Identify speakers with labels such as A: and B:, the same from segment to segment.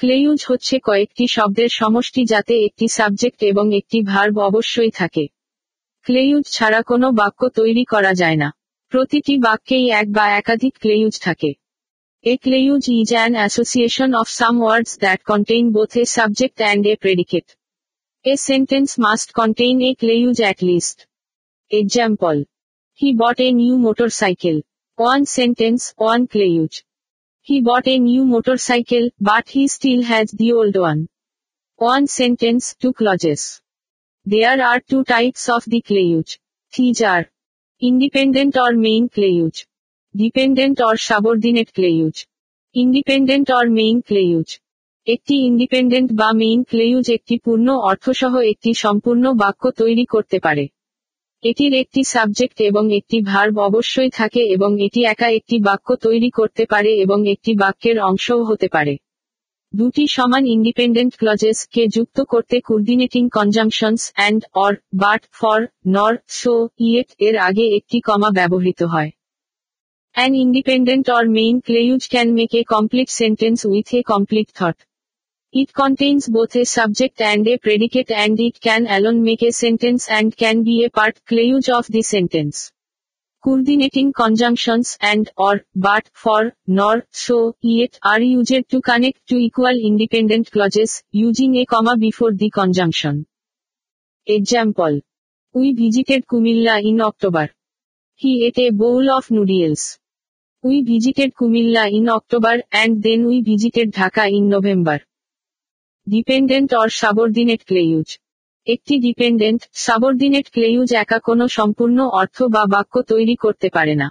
A: Clause হচ্ছে কয়েকটি শব্দের সমষ্টি যাতে একটি সাবজেক্ট এবং একটি ভার্ব অবশ্যই থাকে। ক্লেইউজ ছাড়া কোনো বাক্য তৈরি করা যায় না। প্রতিটি বাক্যেই এক বা একাধিক ক্লেইউজ থাকে। A clause is an association of some words that contain both a subject and a predicate a sentence must contain a clause at least example he bought a new motorcycle one sentence one clause He bought a new motorcycle, but he still has the old one. One sentence, two clauses. There are two types of the clause. These are independent or main clause, dependent or subordinate clause, independent or main clause. একটি independent বা main clause একটি পূর্ণ অর্থসহ একটি সম্পূর্ণ বাক্য তৈরি করতে পারে এটির একটি সাবজেক্ট এবং একটি ভার্ব অবশ্যই থাকে এবং এটি একা একটি বাক্য তৈরি করতে পারে এবং একটি বাক্যের অংশও হতে পারে। দুটি সমান ইন্ডিপেন্ডেন্ট ক্লজেস কে যুক্ত করতে coordinating conjunctions and or but for nor so yet এর আগে একটি কমা ব্যবহৃত হয়। An independent or main clause can make a complete sentence with a complete thought It contains both a subject and a predicate and it can alone make a sentence and can be a part clause of the sentence. Coordinating conjunctions and, or, but, for, nor, so, yet are used to connect to equal independent clauses, using a comma before the conjunction. Example. We visited Kumilla in October. He ate a bowl of noodles. We visited Kumilla in October and then we visited Dhaka in November. Dependent or subordinate clause একটি dependent subordinate clause একা কোনো সম্পূর্ণ অর্থ বা বাক্য তৈরি করতে পারে না।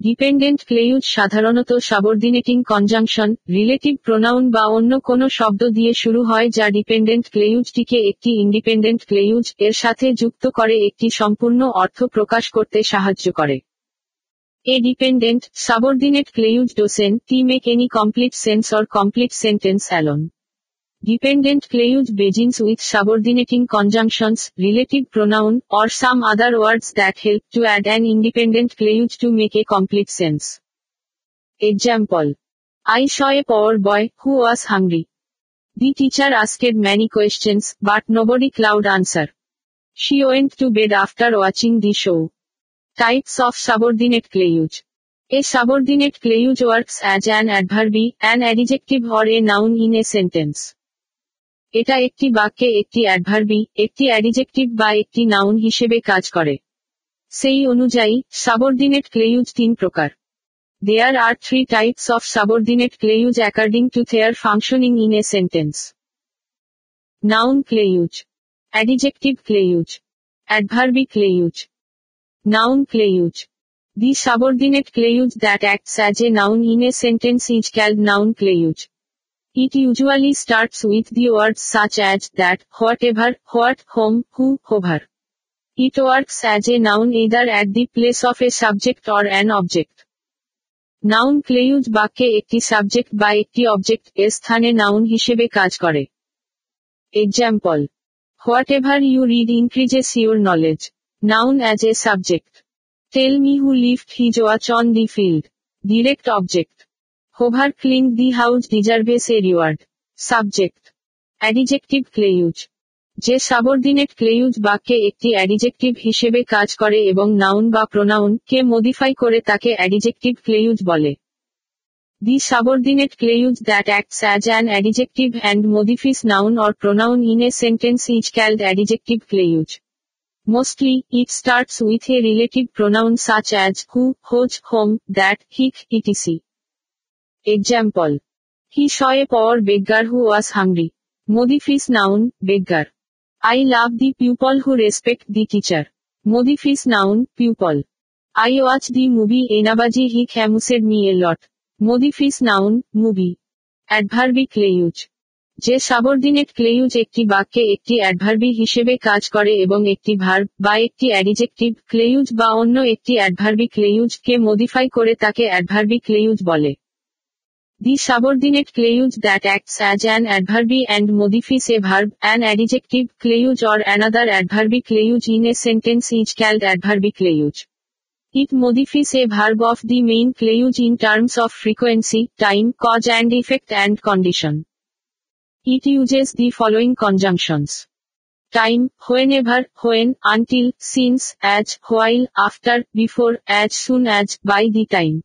A: ডিপেন্ডেন্ট ক্লেইউজ সাধারণত সাবর্ডিনেটিং কনজাংশন রিলেটিভ প্রোনাউন বা অন্য কোনো শব্দ দিয়ে শুরু হয় যা ডিপেন্ডেন্ট ক্লেইউজটিকে একটি ইন্ডিপেন্ডেন্ট ক্লেইউজ এর সাথে যুক্ত করে একটি সম্পূর্ণ অর্থ প্রকাশ করতে সাহায্য করে। A dependent subordinate clause doesn't make any complete sense or complete sentence alone Dependent clause begins with subordinating conjunctions, relative pronoun, or some other words that help to add an independent clause to make a complete sense. Example. I saw a poor boy who was hungry. The teacher asked many questions, but nobody could answer. She went to bed after watching the show. Types of subordinate clause. A subordinate clause works as an adverb, an adjective or a noun in a sentence. এটা একটি বাক্যে একটি অ্যাডভার্বি একটি adjective বা একটি noun হিসেবে কাজ করে। সেই অনুযায়ী সাবর্ডিনেট ক্লেইউজ তিন প্রকার। There are three types of subordinate clause according to their functioning in a sentence noun clause adjective clause adverb clause noun clause the subordinate clause that acts as a noun in a sentence is called noun clause It usually starts with the words such as that, whatever, what, whom, who, hover. It works as a noun either at the place of a subject or an object. Noun clause বাক্যে একটি subject বা একটি object এর স্থানে noun হিসেবে কাজ করে example whatever you read increases your knowledge noun as a subject tell me who lift his watch on the field direct object whoever clean the house deserves a reward subject adjective clause যে subordinate clause বাক্যে একটি adjective হিসেবে কাজ করে এবং noun বা pronoun কে modify করে তাকে অ্যাডিজেক্টিভ ক্লেইউজ বলে। The subordinate clause that acts as an adjective and modifies noun or pronoun in a sentence is called adjective clause Mostly, it starts with a relative pronoun such as who, whose, whom, that, hic, etc. Example. He saw a poor beggar who was hungry. Modifies noun, beggar. I love the pupil who respect the teacher. Modifies noun, pupil. I watch the movie Enabaji he amused me a lot. Modifies noun, movie. Adverbi clause যে subordinate clause একটি বাক্যে একটি অ্যাডভার্বি হিসেবে কাজ করে এবং একটি verb বা একটি অ্যাডিজেক্টিভ ক্লেইউজ বা অন্য একটি অ্যাডভার্বি ক্লেইউজ কে মডিফাই করে তাকে অ্যাডভার্বি ক্লেইউজ বলে The subordinate clause that acts as an adverb and modifies a verb, an adjective clause or another adverb clause in a sentence is called adverb clause. It modifies a verb of the main clause in terms of frequency, time, cause and effect and condition. It uses the following conjunctions. Time, whenever, when, until, since, as, while, after, before, as soon as, by the time.